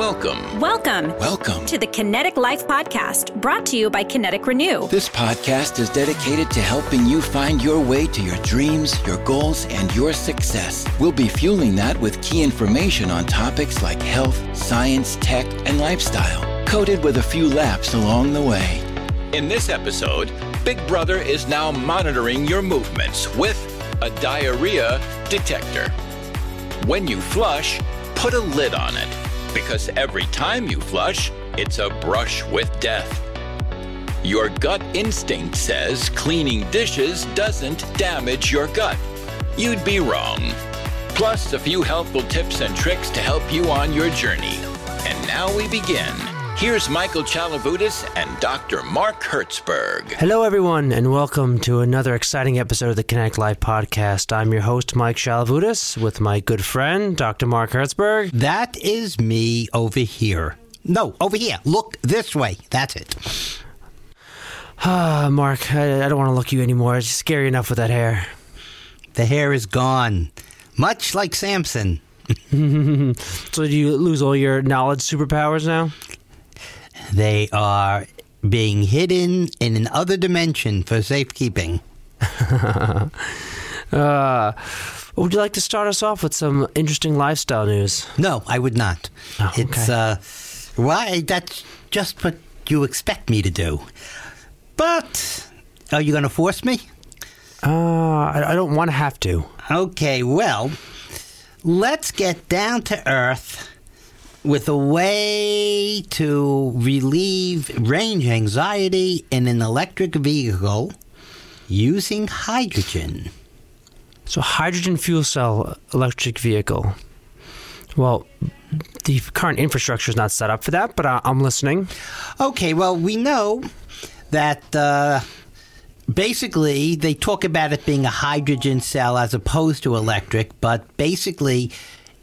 Welcome. Welcome Welcome. to the Kinetic Life Podcast, brought to you by Kinetic Renew. This podcast is dedicated to helping you find your way to your dreams, your goals, and your success. We'll be fueling that with key information on topics like health, science, tech, and lifestyle, coated with a few laughs along the way. In this episode, Big Brother is now monitoring your movements with a diarrhea detector. When you flush, put a lid on it because every time you flush, it's a brush with death. Your gut instinct says cleaning dishes doesn't damage your gut. You'd be wrong. Plus, a few helpful tips and tricks to help you on your journey. And now we begin. Here's Michael Chalavudis and Dr. Mark Hertzberg. Hello, everyone, and welcome to another exciting episode of the Kinetic Life podcast. I'm your host, Mike Shalavudis, with my good friend, Dr. Mark Hertzberg. That is me over here. No, over here. Look this way. That's it. Ah, Mark, I, I don't want to look at you anymore. It's scary enough with that hair. The hair is gone. Much like Samson. So, do you lose all your knowledge superpowers now? They are being hidden in another dimension for safekeeping. Uh, would you like to start us off with some interesting lifestyle news? No, I would not. Oh, It's uh why that's just what you expect me to do. But are you going to force me? Uh, I, I don't want to have to. Okay, well, let's get down to earth with a way to relieve range anxiety in an electric vehicle using hydrogen. So, hydrogen fuel cell electric vehicle. Well, the current infrastructure is not set up for that, but I, I'm listening. Okay, well, we know that uh, basically they talk about it being a hydrogen cell as opposed to electric, but basically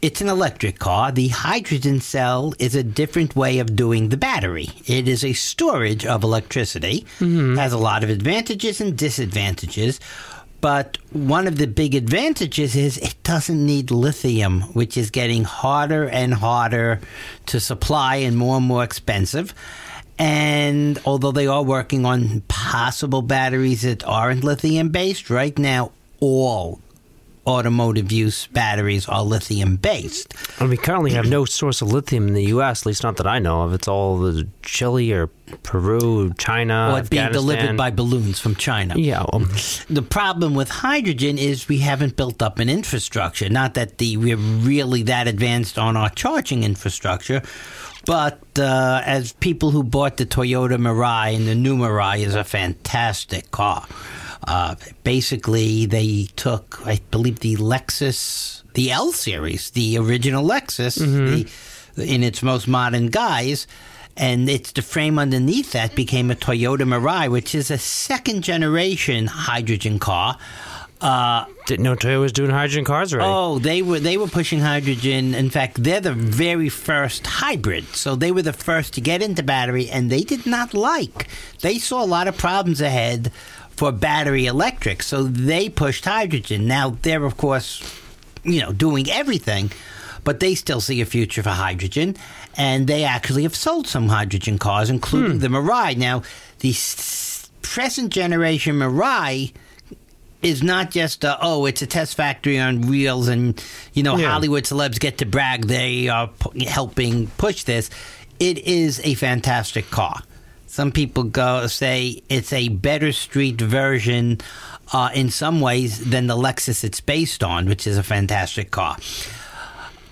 it's an electric car. The hydrogen cell is a different way of doing the battery. It is a storage of electricity, mm-hmm. has a lot of advantages and disadvantages. But one of the big advantages is it doesn't need lithium, which is getting harder and harder to supply and more and more expensive. And although they are working on possible batteries that aren't lithium based, right now all automotive use batteries are lithium based. And we currently have no source of lithium in the U.S., at least not that I know of. It's all the Chile or Peru, China, or being delivered by balloons from China. Yeah, um, The problem with hydrogen is we haven't built up an infrastructure. Not that the, we're really that advanced on our charging infrastructure, but uh, as people who bought the Toyota Mirai, and the new Mirai is a fantastic car. Uh, basically, they took, I believe, the Lexus, the L series, the original Lexus, the, in its most modern guise, and it's the frame underneath that became a Toyota Mirai, which is a second generation hydrogen car. Uh, didn't know Toyota was doing hydrogen cars already. oh, they were they were pushing hydrogen. In fact, they're the very first hybrid. So they were the first to get into battery, and they did not like. They saw a lot of problems ahead for battery electric, so they pushed hydrogen. Now they're of course, you know, doing everything, but they still see a future for hydrogen, and they actually have sold some hydrogen cars, including hmm. the Mirai. Now, the s- present generation Mirai is not just a, oh it's a test factory on wheels and you know Yeah. Hollywood celebs get to brag they are p- helping push this. It is a fantastic car. Some people go say it's a better street version uh, in some ways than the Lexus it's based on, which is a fantastic car.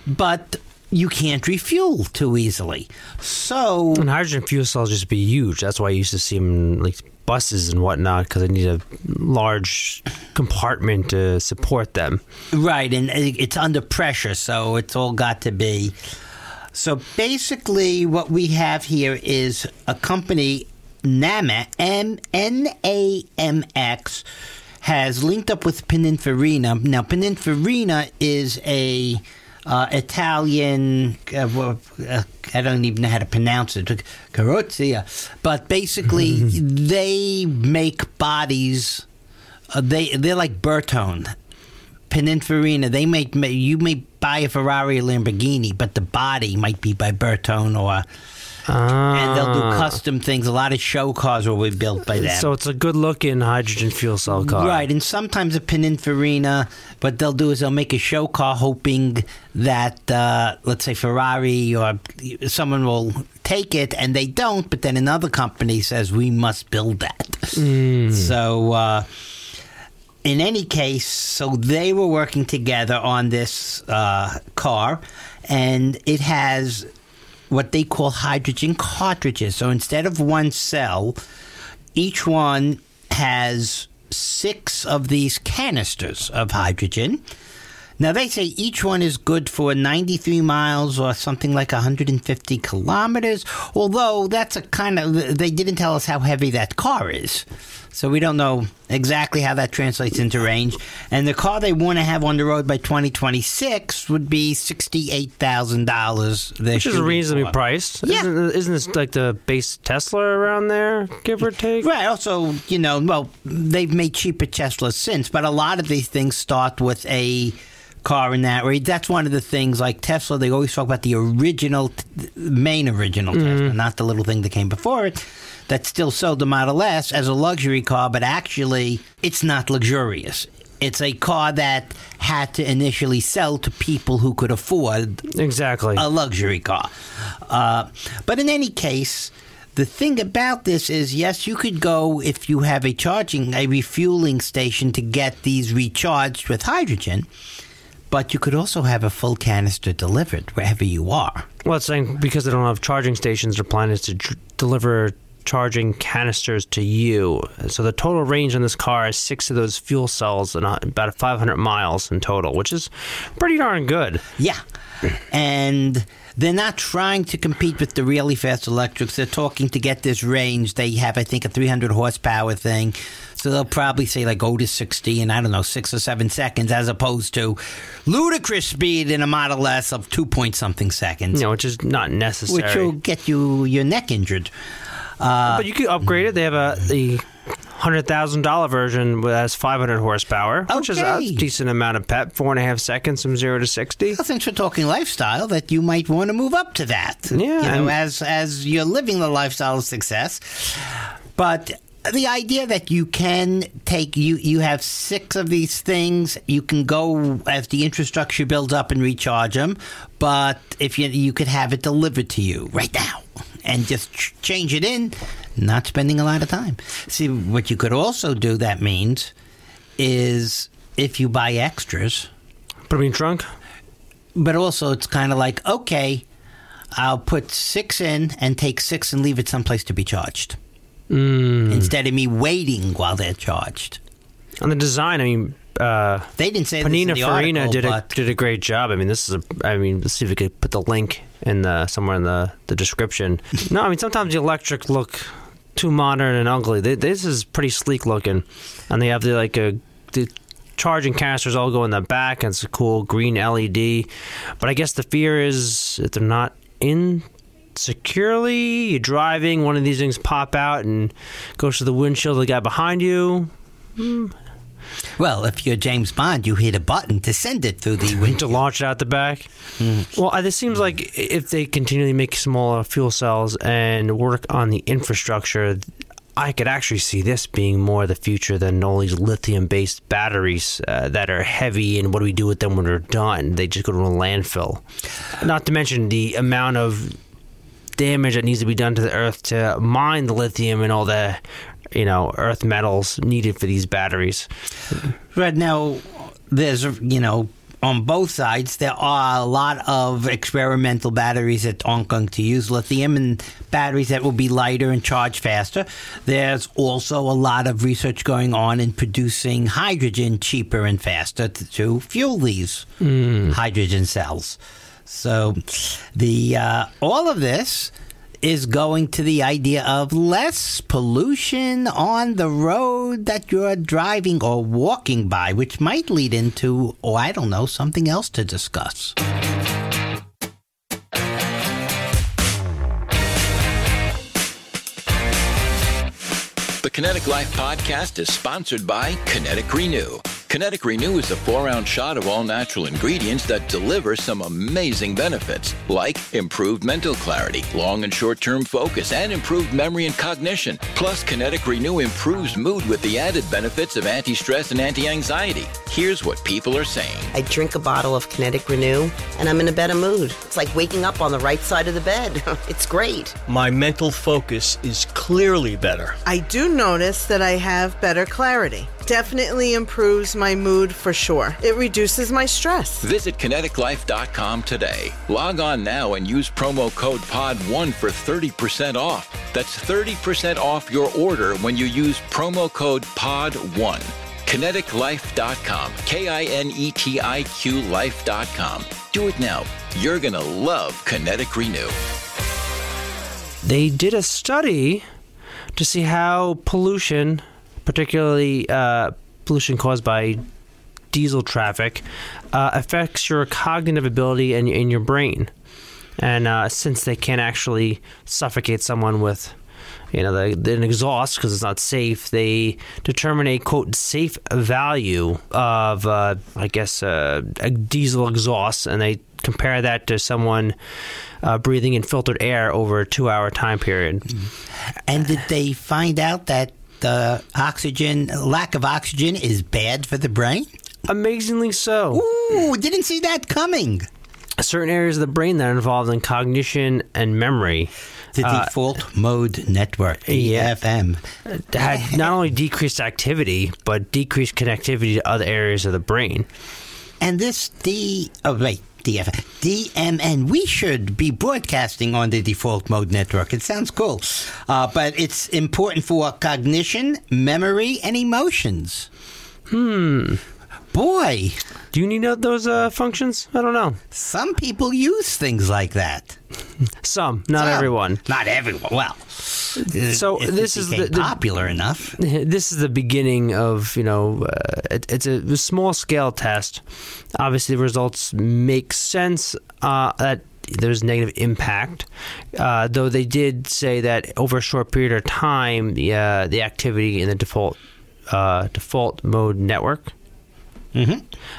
But you can't refuel too easily. So And hydrogen fuel cells just be huge. That's why I used to see them like buses and whatnot because they need a large compartment to support them. Right, and it's under pressure, so it's all got to be. So basically, what we have here is a company, NAMA, M N A M X, has linked up with Pininfarina. Now, Pininfarina is a uh, Italian. Uh, well, uh, I don't even know how to pronounce it. Carrozzeria, but basically, they make bodies. Uh, they they're like Bertone. Pininfarina, they make you may buy a Ferrari or Lamborghini, but the body might be by Bertone or. and they'll do custom things. A lot of show cars will be built by them. So it's a good looking hydrogen fuel cell car. Right, and sometimes a Pininfarina. What they'll do is they'll make a show car, hoping that, uh, let's say, Ferrari or someone will take it, and they don't. But then another company says we must build that. So. Uh, in any case, so they were working together on this uh, car, and it has what they call hydrogen cartridges. So instead of one cell, each one has six of these canisters of hydrogen. Now they say each one is good for 93 miles or something like 150 kilometers. Although that's a kind of they didn't tell us how heavy that car is, so we don't know exactly how that translates into range. And the car they want to have on the road by 2026 would be sixty-eight thousand dollars. Which is reasonably priced. Yeah. Isn't, isn't this like the base Tesla around there, give or take? Right. Also, you know, well, they've made cheaper Teslas since, but a lot of these things start with a car in that way. That's one of the things, like Tesla, they always talk about the original, main original mm-hmm. Tesla, not the little thing that came before it. That still sold the Model S as a luxury car, but actually, it's not luxurious. It's a car that had to initially sell to people who could afford Exactly. a luxury car. Uh, but in any case, the thing about this is, yes, you could go if you have a charging, a refueling station to get these recharged with hydrogen, but you could also have a full canister delivered wherever you are. well, it's saying because they don't have charging stations, their plan is to dr- deliver charging canisters to you. So the total range on this car is six of those fuel cells and uh, about 500 miles in total, which is pretty darn good. Yeah. And they're not trying to compete with the really fast electrics. They're talking to get this range. They have, I think, a 300 horsepower thing. So they'll probably say, like, go to 60 in, I don't know, six or seven seconds, as opposed to ludicrous speed in a Model S of two point something seconds, You know, which is not necessary. which will get you your neck injured. Uh, but you can upgrade it. They have a the hundred thousand dollar version that has five hundred horsepower, which is a decent amount of pep. Four and a half seconds from zero to sixty. Well, since we're talking lifestyle, that you might want to move up to that. Yeah, you know, as as you're living the lifestyle of success. But the idea that you can take you you have six of these things, you can go as the infrastructure builds up and recharge them. But if you you could have it delivered to you right now and just ch- change it in, not spending a lot of time. See, what you could also do. That means is if you buy extras Put them in trunk. but also it's kind of like okay i'll put six in and take six and leave it someplace to be charged Mm. instead of me waiting while they're charged On the design, I mean, uh, they didn't say Panina the Farina article, did a did a great job. I mean, this is a. I mean, let's see if we could put the link in the somewhere in the the description. no, I mean sometimes the electric look too modern and ugly. They, this is pretty sleek looking, and they have the like a the charging canisters all go in the back. And it's a cool green LED. But I guess the fear is if they're not in securely, you're driving, one of these things pop out and goes to the windshield of the guy behind you. Hmm. Well if you're james bond you hit a button to send it through the window. to launch it out the back. Mm. Well, this seems like if they continually make smaller fuel cells and work on the infrastructure, I could actually see this being more the future than all these lithium-based batteries uh, that are heavy. And what do we do with them when they're done? They just go to a landfill. Not to mention the amount of damage that needs to be done to the earth to mine the lithium and all the you know earth metals needed for these batteries. right now there's you know on both sides there are a lot of experimental batteries that aren't going to use. Lithium and batteries that will be lighter and charge faster. There's also a lot of research going on in producing hydrogen cheaper and faster to, to fuel these hydrogen cells. So the uh, all of this is going to the idea of less pollution on the road that you're driving or walking by, which might lead into, oh, I don't know, something else to discuss. The Kinetic Life podcast is sponsored by Kinetic Renew. Kinetic Renew is a four ounce shot of all natural ingredients that deliver some amazing benefits, like improved mental clarity, long and short term focus, and improved memory and cognition. Plus, Kinetic Renew improves mood with the added benefits of anti stress and anti anxiety. Here's what people are saying I drink a bottle of Kinetic Renew and I'm in a better mood. It's like waking up on the right side of the bed. it's great. My mental focus is clearly better. I do notice that I have better clarity. Definitely improves my mood for sure. It reduces my stress. Visit kinetiqlife.com today. Log on now and use promo code POD1 for 30% off. That's 30% off your order when you use promo code POD1. Kinetiqlife.com. K I N E T I Q life.com. Do it now. You're going to love Kinetic Renew. They did a study to see how pollution, particularly uh, pollution caused by diesel traffic, uh, affects your cognitive ability and in your brain. And uh, since they can't actually suffocate someone with, you know, the, an exhaust because it's not safe, they determine a quote safe value of, uh, I guess, uh, a diesel exhaust, and they compare that to someone uh, breathing in filtered air over a two-hour time period. And did they find out that the oxygen, lack of oxygen, is bad for the brain? Amazingly so. Ooh, didn't see that coming. Certain areas of the brain that are involved in cognition and memory The uh, default mode network. DFM. had not only decreased activity but decreased connectivity to other areas of the brain. And this D, oh wait, DFM, DMN, we should be broadcasting on the default mode network. It sounds cool. Uh, but it's important for cognition, memory, and emotions. Hmm. Boy, Do you need uh, those uh, functions? I don't know. some people use things like that. Some, not Some. everyone. Not everyone. Well, So if this it is the- the- popular enough. This is the beginning of you know uh, it, it's a, a small scale test. Obviously, the results make sense uh, that there's negative impact, uh, though they did say that over a short period of time, the uh, the activity in the default uh, default mode network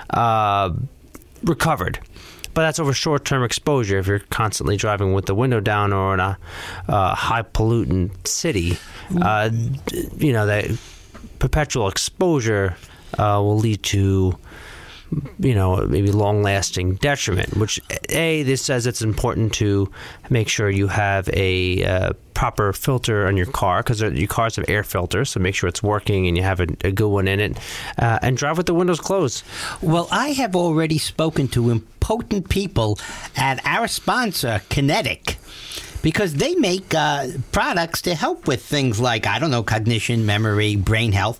uh, recovered. But that's over short term exposure. If you're constantly driving with the window down or in a uh, high pollutant city, uh, you know, that perpetual exposure uh, will lead to, you know, maybe long lasting detriment. Which, A, this says it's important to make sure you have a uh, proper filter on your car because your cars have air filters, so make sure it's working and you have a, a good one in it. Uh, and drive with the windows closed. Well, I have already spoken to important people at our sponsor, Kinetic, because they make uh, products to help with things like, I don't know, cognition, memory, brain health.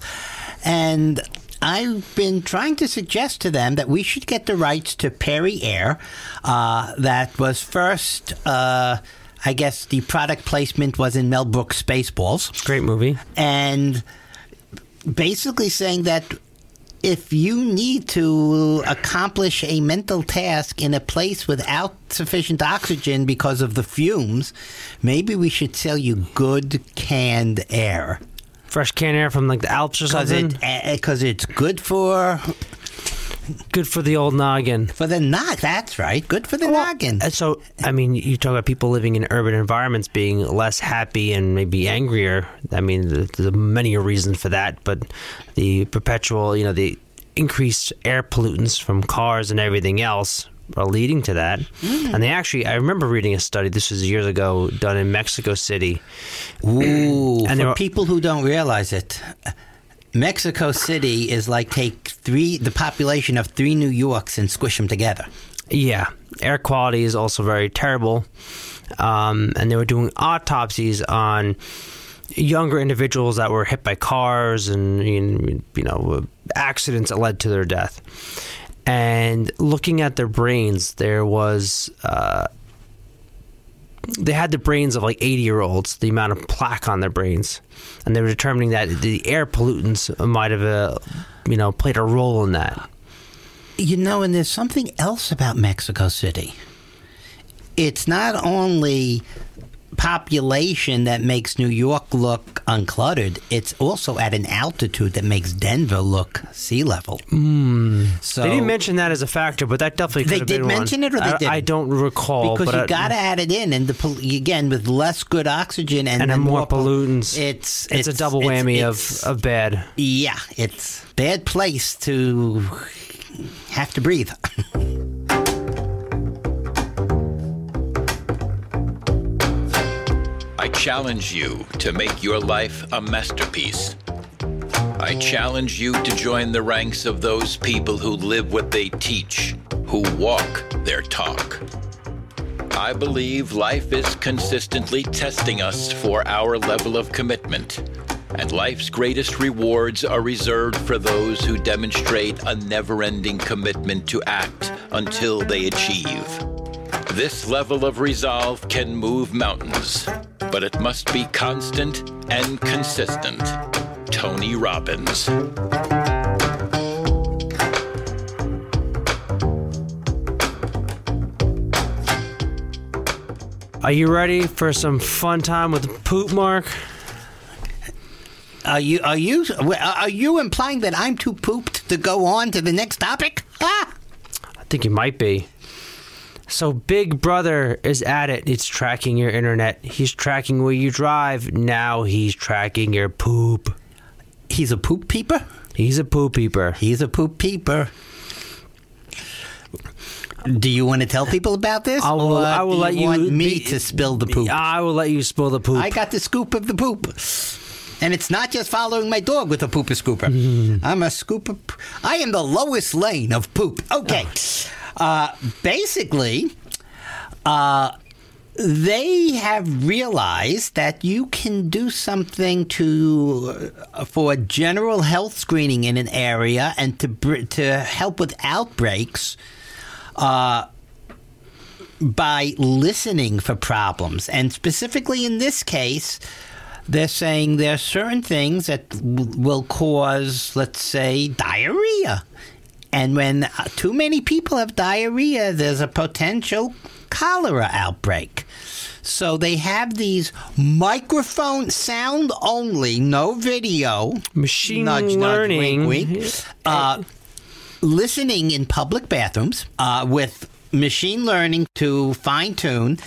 And I've been trying to suggest to them that we should get the rights to Perri-Air, uh, that was first. Uh, I guess the product placement was in Mel Brooks Spaceballs Great movie. and basically saying that if you need to accomplish a mental task in a place without sufficient oxygen because of the fumes, maybe we should sell you good canned air. Fresh can air from like the Alps or Because something. Eh, eh, it, because it's good for Good for the old noggin. for the nog. That's right. Good for the noggin. And so, I mean, you talk about people living in urban environments being less happy and maybe angrier. I mean, th- there's many reasons for that, but the perpetual, you know, the increased air pollutants from cars and everything else are leading to that. And they actually, I remember reading a study, this was years ago, done in Mexico City. Ooh, And for there were- people who don't realize it, Mexico City is like take three the population of three New Yorks and squish them together. Yeah, air quality is also very terrible. Um, and they were doing autopsies on younger individuals that were hit by cars and you know accidents that led to their death. And looking at their brains, there was uh, they had the brains of like 80 year olds, the amount of plaque on their brains, and they were determining that the air pollutants might have uh, you know played a role in that. You know, and there's something else about Mexico City. It's not only population that makes New York look uncluttered, it's also at an altitude that makes Denver look sea level. Mm. So they didn't mention that as a factor, but that definitely could They have did been mention one. it or they I, didn't? I don't recall. because you got to add it in, and the pol- again with less good oxygen and, and more pol- pollutants. It's it's, a double whammy it's- of, of bad. yeah, it's bad place to have to breathe. challenge you to make your life a masterpiece. I challenge you to join the ranks of those people who live what they teach, who walk their talk. I believe life is consistently testing us for our level of commitment, and life's greatest rewards are reserved for those who demonstrate a never ending commitment to act until they achieve. This level of resolve can move mountains, but it must be constant and consistent. Tony Robbins. Are you ready for some fun time with Poop Mark? Are you are you are you implying that I'm too pooped to go on to the next topic? Ah! I think you might be. So Big Brother is at it. It's tracking your internet. He's tracking where you drive. Now he's tracking your poop. He's a poop peeper. He's a poop peeper. He's a poop peeper. Do you want to tell people about this? I will- I will do let you want me be- to spill the poop. I will let you spill the poop. I got the scoop of the poop. And it's not just following my dog with a pooper scooper. Mm-hmm. I'm a scooper. I am the lowest lane of poop. Okay. Uh, basically, uh, they have realized that you can do something to uh, for general health screening in an area and to to help with outbreaks uh, by listening for problems. And specifically in this case, they're saying there are certain things that will cause, let's say, diarrhea. And when uh, too many people have diarrhea, there's a potential cholera outbreak. So they have these microphone sound only, no video, Machine nudge, nudge, learning. wink, wink, uh, listening in public bathrooms uh, with machine learning to fine tune,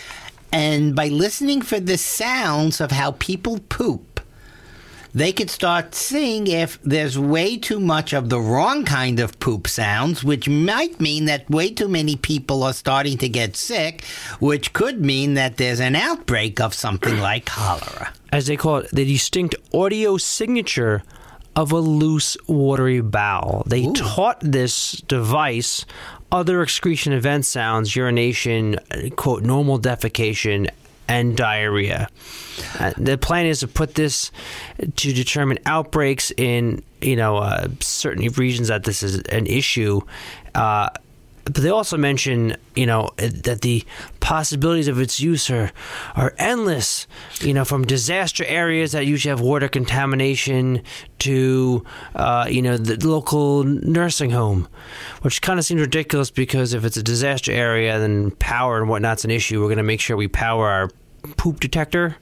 and by listening for the sounds of how people poop, they could start seeing if there's way too much of the wrong kind of poop sounds, which might mean that way too many people are starting to get sick, which could mean that there's an outbreak of something like cholera. as they call it, the distinct audio signature of a loose, watery bowel. They taught this device other excretion event sounds, urination, quote, normal defecation, and diarrhea. Uh, the plan is to put this to determine outbreaks in, you know, uh, certain regions that this is an issue. Uh, but they also mention, you know, that the possibilities of its use are, are endless. You know, from disaster areas that usually have water contamination to, uh, you know, the local nursing home, which kind of seems ridiculous because if it's a disaster area, then power and whatnot's an issue. We're going to make sure we power our poop detector.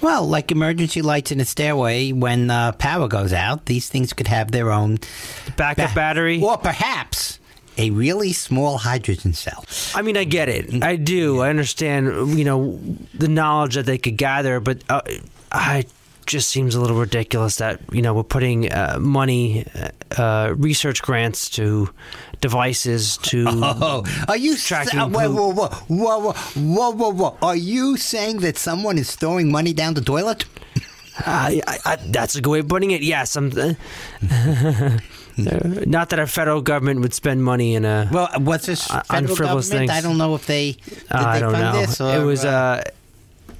Well, like emergency lights in a stairway, when uh, power goes out, these things could have their own Backup ba- battery. or perhaps a really small hydrogen cell. I mean, I get it. I do. I understand, you know, the knowledge that they could gather, but uh, I just seems a little ridiculous that, you know, we're putting uh, money, uh, research grants to devices to. Oh, are you Tracking sa- whoa, whoa, whoa, whoa, whoa, whoa, whoa? Are you saying that someone is throwing money down the toilet? I, I, I, that's a good way of putting it. Yes. I'm, not that our federal government would spend money in a. Well, what's this Uh, federal unfrivolous government? things. I don't know if they did Uh, I don't fund know. this. Or, it was. Uh,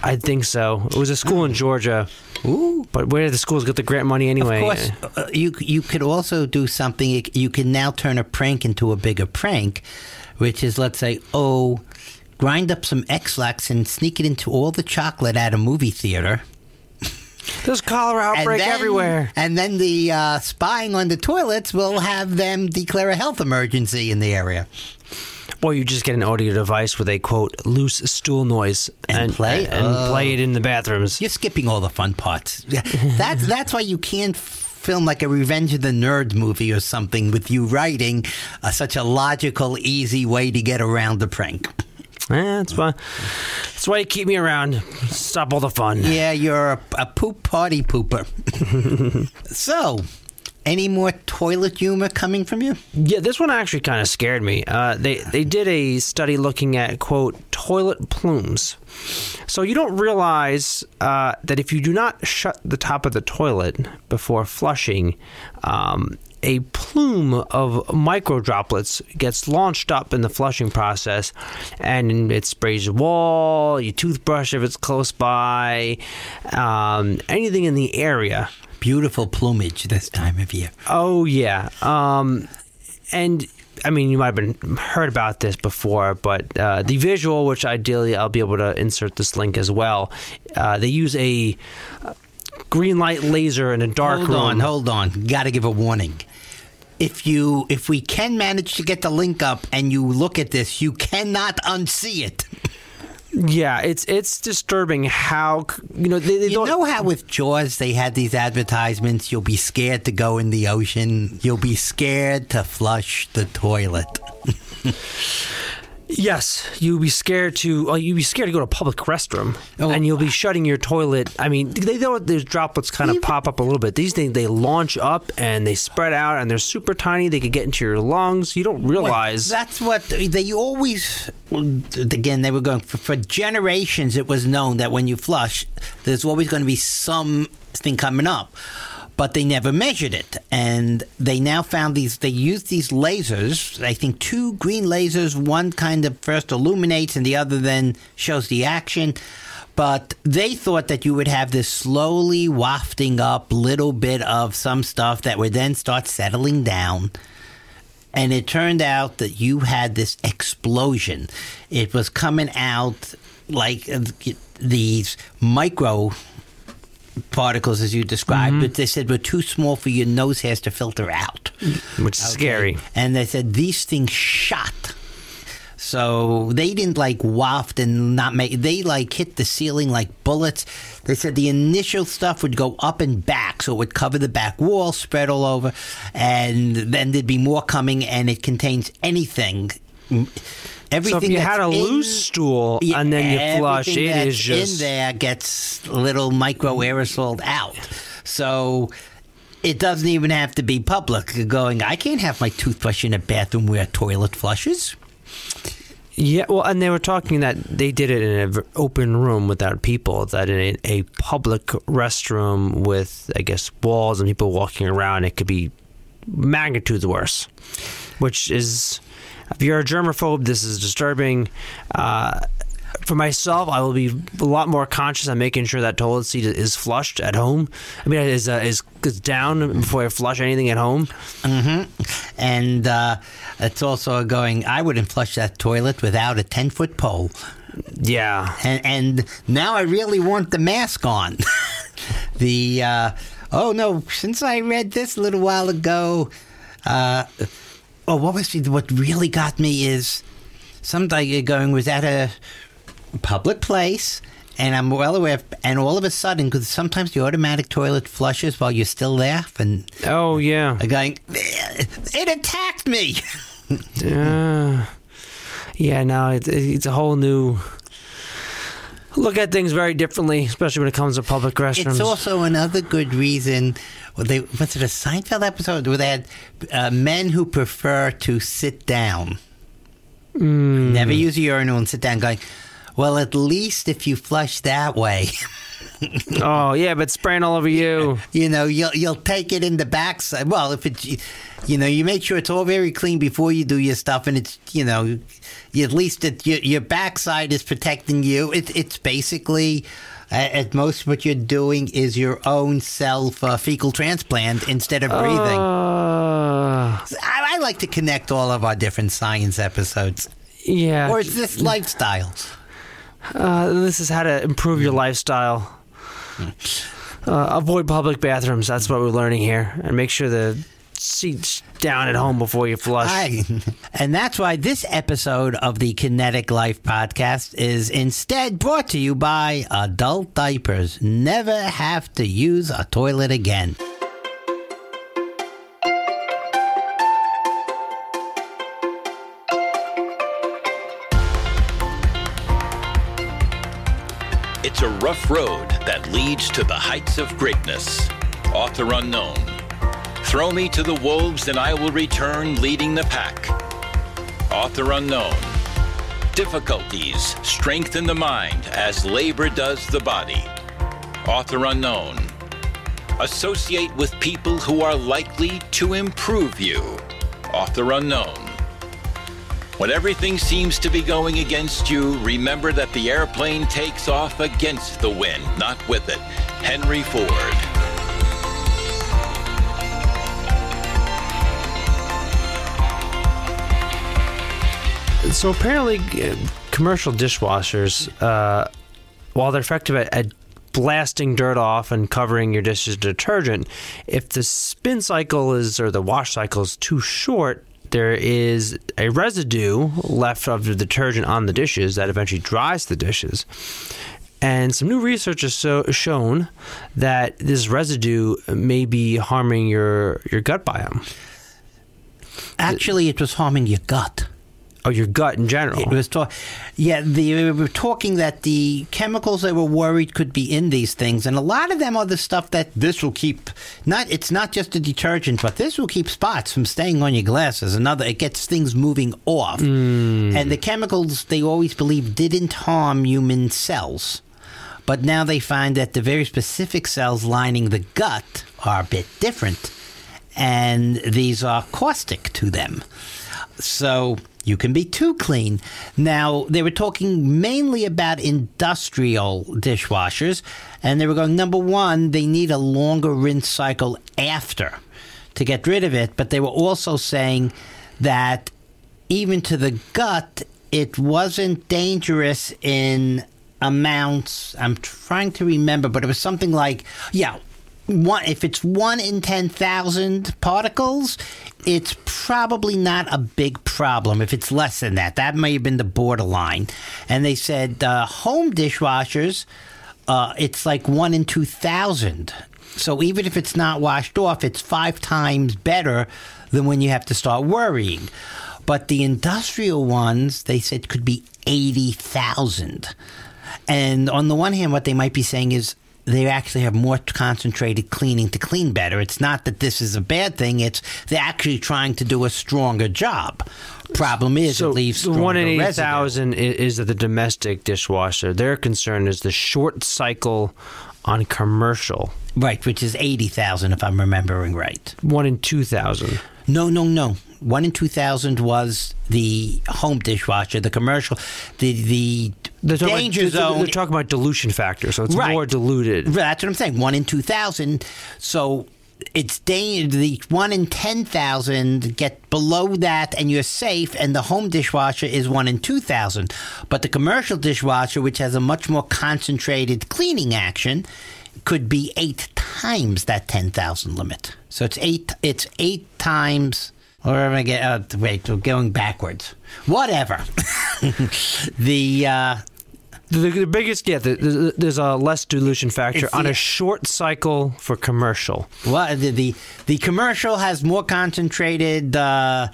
I think so. It was a school in Georgia. Ooh. But where did the schools get the grant money anyway? Of course, uh, you you could also do something. You, can now turn a prank into a bigger prank, which is let's say, oh, grind up some Ex-Lax and sneak it into all the chocolate at a movie theater. There's cholera outbreak then- everywhere. And then the uh, spying on the toilets will have them declare a health emergency in the area. Or you just get an audio device with a quote loose stool noise And play? and, Oh. play it in the bathrooms. You're skipping all the fun parts. Yeah, That's that's why you can't film like a Revenge of the Nerds movie or something with you writing uh, such a logical, easy way to get around the prank. Eh, that's why. That's why you keep me around. Stop all the fun. Yeah, you're a, a poop party pooper. so, any more toilet humor coming from you? Yeah, this one actually kind of scared me. Uh, they they did a study looking at quote toilet plumes. So you don't realize uh, that if you do not shut the top of the toilet before flushing, um, a plume of micro droplets gets launched up in the flushing process, and it sprays your wall, your toothbrush if it's close by, um, anything in the area. Beautiful plumage this time of year. Oh yeah, um, and I mean you might have been heard about this before, but uh, the visual, which ideally I'll be able to insert this link as well. Uh, they use a uh, green light laser in a dark hold room. on, hold on. Got to give a warning. If you if we can manage to get the link up and you look at this, you cannot unsee it. Yeah, it's it's disturbing how you know they, they You don't know how with Jaws they had these advertisements, you'll be scared to go in the ocean, you'll be scared to flush the toilet. Yes, you'll be scared to. Well, you'll be scared to go to a public restroom, Oh. and you'll be shutting your toilet. I mean, they know there's droplets kind of pop up a little bit. These things they launch up and they spread out, and they're super tiny. They could get into your lungs. You don't realize. That's what they always. Again, they were going for, for generations. It was known that when you flush, there's always going to be something coming up, but they never measured it. And they now found these. They used these lasers. I think two green lasers. One kind of first illuminates, and the other then shows the action. But they thought that you would have this slowly wafting up little bit of some stuff that would then start settling down and it turned out that you had this explosion. It was coming out like uh, these micro particles, as you described, mm-hmm. but they said were too small for your nose hairs to filter out. which is scary. And they said these things shot. So they didn't like waft and not make. They like hit the ceiling like bullets. They said the initial stuff would go up and back, so it would cover the back wall, spread all over, and then there'd be more coming. And it contains anything. Everything So if you had a in- loose stool and then you flush, it is just in there gets little micro aerosoled out. So it doesn't even have to be public. You're Going, I can't have my toothbrush in a bathroom where a toilet flushes. Yeah, well, and they were talking that they did it in an open room without people. That in a, a public restroom with, I guess, walls and people walking around, it could be magnitudes worse. Which is, if you're a germaphobe, this is disturbing. Uh, for myself, I will be a lot more conscious on making sure that toilet seat is flushed at home. I mean, is uh, is, is down before I flush anything at home. And uh, it's also going, I wouldn't flush that toilet without a 10 foot pole. Yeah, And, and now I really want the mask on. the, uh, oh no, since I read this a little while ago, uh, oh, what was? What really got me is somebody going was at a public place, and I'm well aware, of, and all of a sudden, because sometimes the automatic toilet flushes while you're still there, and oh yeah. Going, it attacked me. Uh, yeah, no, it, it's a whole new look at things very differently, especially when it comes to public restrooms. It's also another good reason. Well, they was it a Seinfeld episode where they had uh, men who prefer to sit down, Hmm. never use a urinal and sit down, going. Well, at least if you flush that way, oh yeah, but spraying all over you. you know you'll you'll take it in the backside. Well, if it's you know you make sure it's all very clean before you do your stuff, and it's you know you, at least it, your your backside is protecting you. It, it's basically. Uh, at most, what you're doing is your own self uh, fecal transplant instead of breathing. Uh, I, I like to connect all of our different science episodes. yeah. Or is this lifestyle? Uh, this is how to improve your lifestyle. Uh, avoid public bathrooms. That's what we're learning here, and make sure the seats down at home before you flush. I, and that's why this episode of the Kinetic Life podcast is instead brought to you by Adult Diapers. Never have to use a toilet again. It's a rough road that leads to the heights of greatness. Author unknown. Throw me to the wolves and I will return leading the pack. Author unknown. Difficulties strengthen the mind as labor does the body. Author unknown. Associate with people who are likely to improve you. Author unknown. When everything seems to be going against you, remember that the airplane takes off against the wind, not with it. Henry Ford. So apparently, uh, commercial dishwashers, uh, while they're effective at, at blasting dirt off and covering your dishes with detergent, if the spin cycle is or the wash cycle is too short, there is a residue left of the detergent on the dishes that eventually dries the dishes. And some new research has so, shown that this residue may be harming your, your gut biome. Actually, it was harming your gut. Oh, your gut in general. It was talk, yeah. we were talking that the chemicals they were worried could be in these things, and a lot of them are the stuff that this will keep. Not it's not just a detergent, but this will keep spots from staying on your glasses. Another, it gets things moving off, mm. and the chemicals they always believed didn't harm human cells, but now they find that the very specific cells lining the gut are a bit different, and these are caustic to them. So you can be too clean. Now, they were talking mainly about industrial dishwashers, and they were going, number one, they need a longer rinse cycle after to get rid of it, but they were also saying that even to the gut, it wasn't dangerous in amounts. I'm trying to remember, but it was something like, yeah, one if it's one in ten thousand particles, it's probably not a big problem. If it's less than that, that may have been the borderline. And they said uh, home dishwashers, uh, it's like one in two thousand. So even if it's not washed off, it's five times better than when you have to start worrying. But the industrial ones, they said, could be eighty thousand. And on the one hand, what they might be saying is they actually have more concentrated cleaning to clean better. It's not that this is a bad thing. It's they're actually trying to do a stronger job. Problem is, so it leaves the one in eighty residue. is the domestic dishwasher. Their concern is the short cycle on commercial. right, which is eighty thousand if I'm remembering right. One in two thousand. No, no, no. One in two thousand was the home dishwasher. The commercial, the the They're danger about, zone. they're talking about dilution factor, so it's Right. more diluted. That's what I'm saying. One in two thousand. So it's da- the one in ten thousand get below that, and you're safe. And the home dishwasher is one in two thousand. But the commercial dishwasher, which has a much more concentrated cleaning action, could be eight times that ten thousand limit. So it's eight. It's eight times. Or am I get? Uh, wait, we're going backwards. Whatever. the uh, The, the biggest, yeah, the, the, there's a less dilution factor on a short cycle for commercial. Well, the the, the commercial has more concentrated uh,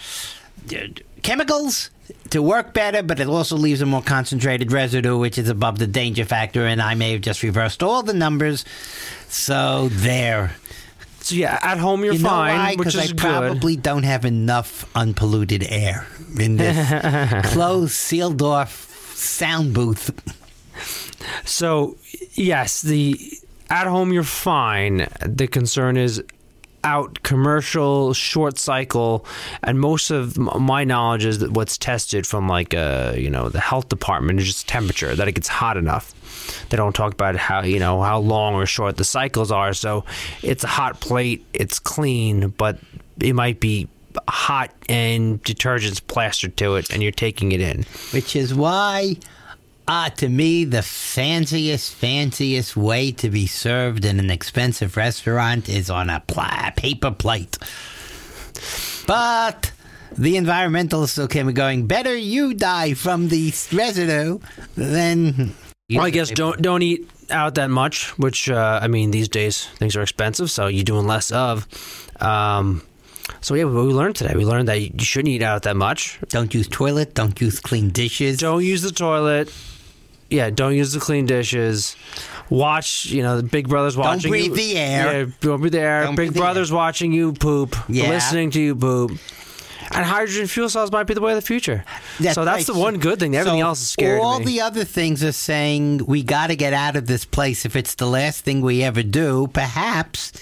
chemicals to work better, but it also leaves a more concentrated residue, which is above the danger factor. And I may have just reversed all the numbers. So there. So yeah, at home you're you know fine, why? which Because is I good. probably don't have enough unpolluted air in this closed, sealed off sound booth. So, yes, the at home you're fine. The concern is out commercial short cycle and most of my knowledge is that what's tested from like uh you know the health department is just temperature that it gets hot enough they don't talk about how you know how long or short the cycles are so it's a hot plate it's clean but it might be hot and detergent's plastered to it and you're taking it in which is why, uh, to me, the fanciest, fanciest way to be served in an expensive restaurant is on a pla- paper plate. But the environmentalists still came going, better you die from the residue than. Well, I guess don't don't eat out that much. Which uh, I mean, these days things are expensive, so you're doing less of. Um, so yeah, what we learned today, we learned that you shouldn't eat out that much. Don't use toilet. Don't use clean dishes. Don't use the toilet. Yeah, don't use the clean dishes. Watch, you know, the Big Brother's watching. breathe you. the air. Yeah, don't breathe the air. Don't Big Brother's watching you poop. Yeah. Listening to you poop. And hydrogen fuel cells might be the way of the future. That's so that's right. the one good thing. Everything So else is scary. All the other things are saying we got to get out of this place. If it's the last thing we ever do, perhaps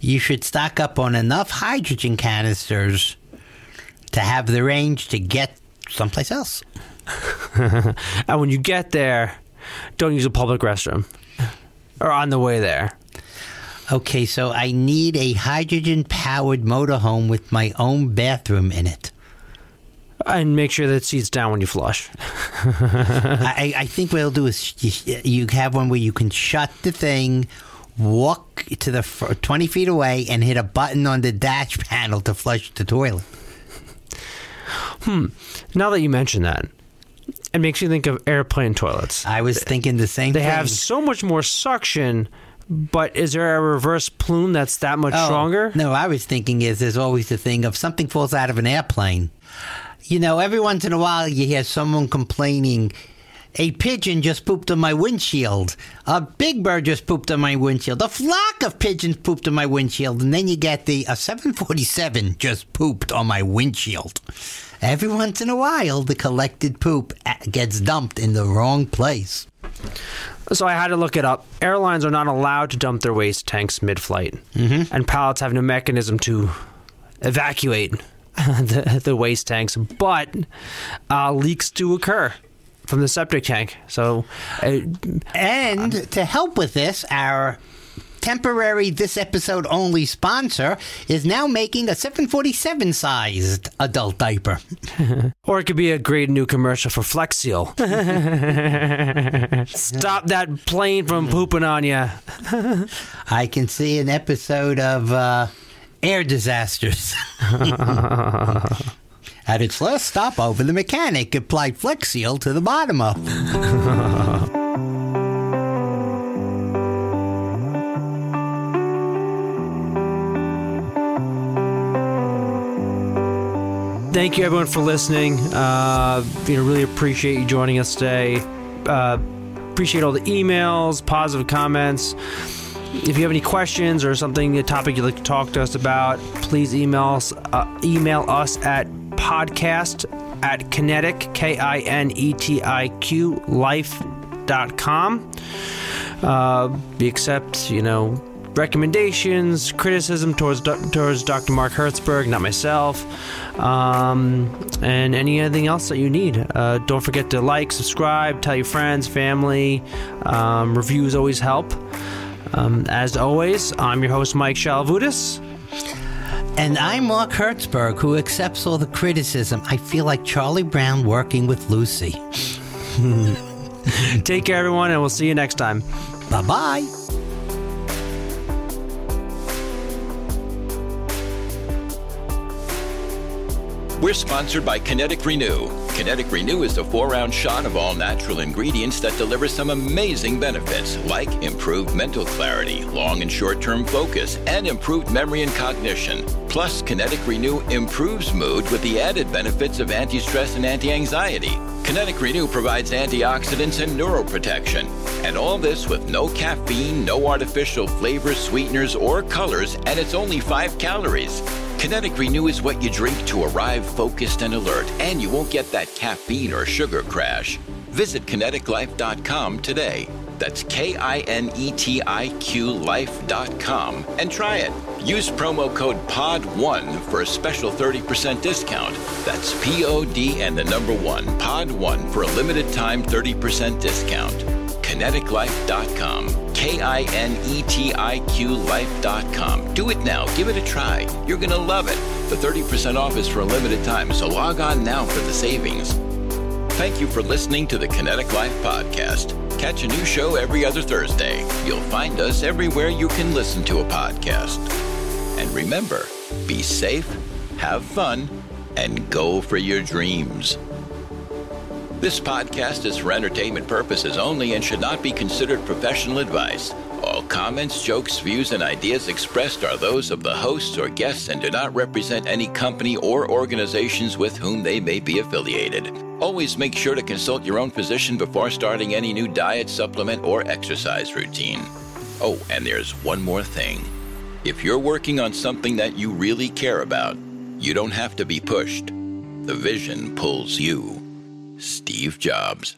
you should stock up on enough hydrogen canisters to have the range to get someplace else. and when you get there, don't use a public restroom. Or on the way there. Okay, so I need a hydrogen powered motorhome with my own bathroom in it. And make sure that it seats down when you flush. I, I think what they'll do is you, you have one where you can shut the thing, walk to the fr- 20 feet away, and hit a button on the dash panel to flush the toilet. Hmm. Now that you mention that, it makes you think of airplane toilets. I was thinking the same thing. They thing. have so much more suction, but is there a reverse plume that's that much Oh, stronger? No, I was thinking is there's always the thing of something falls out of an airplane. You know, every once in a while you hear someone complaining, a pigeon just pooped on my windshield. A big bird just pooped on my windshield. A flock of pigeons pooped on my windshield. And then you get the a 747 just pooped on my windshield. Every once in a while, the collected poop uh, gets dumped in the wrong place. So I had to look it up. Airlines are not allowed to dump their waste tanks mid-flight, mm-hmm. and pilots have no mechanism to evacuate the, the waste tanks. But uh, leaks do occur from the septic tank. So uh, And to help with this, our temporary this episode only sponsor is now making a 747 sized adult diaper. Or it could be a great new commercial for Flex Seal. Stop that plane from pooping on you. I can see an episode of uh, Air Disasters. At its last stopover, the mechanic applied Flex Seal to the bottom up. Thank you, everyone, for listening. Uh, you know, really appreciate you joining us today. Uh, appreciate all the emails, positive comments. If you have any questions or something, a topic you'd like to talk to us about, please email us, uh, email us at podcast at kinetic, K I N E T I Q, life life.com. Uh, we accept, you know, recommendations, criticism towards towards Dr. Mark Hertzberg, not myself, um, and anything else that you need. Uh, don't forget to like, subscribe, tell your friends, family. Um, reviews always help. Um, as always, I'm your host, Mike Shalavudis. And I'm Mark Hertzberg, who accepts all the criticism. I feel like Charlie Brown working with Lucy. Take care, everyone, and we'll see you next time. Bye bye. We're sponsored by Kinetic Renew. Kinetic Renew is the four round shot of all natural ingredients that deliver some amazing benefits like improved mental clarity, long and short term focus, and improved memory and cognition. Plus, Kinetic Renew improves mood with the added benefits of anti stress and anti anxiety. Kinetic Renew provides antioxidants and neuroprotection. And all this with no caffeine, no artificial flavors, sweeteners, or colors, and it's only 5 calories. Kinetic Renew is what you drink to arrive focused and alert, and you won't get that caffeine or sugar crash. Visit kinetiqlife.com today. That's K I N E T I Q life.com and try it. Use promo code POD1 for a special 30% discount. That's P O D and the number 1, POD1 for a limited time 30% discount. Kinetiqlife.com. K I N E T I Q life.com. Do it now. Give it a try. You're going to love it. The 30% off is for a limited time, so log on now for the savings. Thank you for listening to the Kinetic Life Podcast. Catch a new show every other Thursday. You'll find us everywhere you can listen to a podcast. And remember, be safe, have fun, and go for your dreams. This podcast is for entertainment purposes only and should not be considered professional advice. All comments, jokes, views, and ideas expressed are those of the hosts or guests and do not represent any company or organizations with whom they may be affiliated. Always make sure to consult your own physician before starting any new diet, supplement, or exercise routine. Oh, and there's one more thing. If you're working on something that you really care about, you don't have to be pushed. The vision pulls you. Steve Jobs.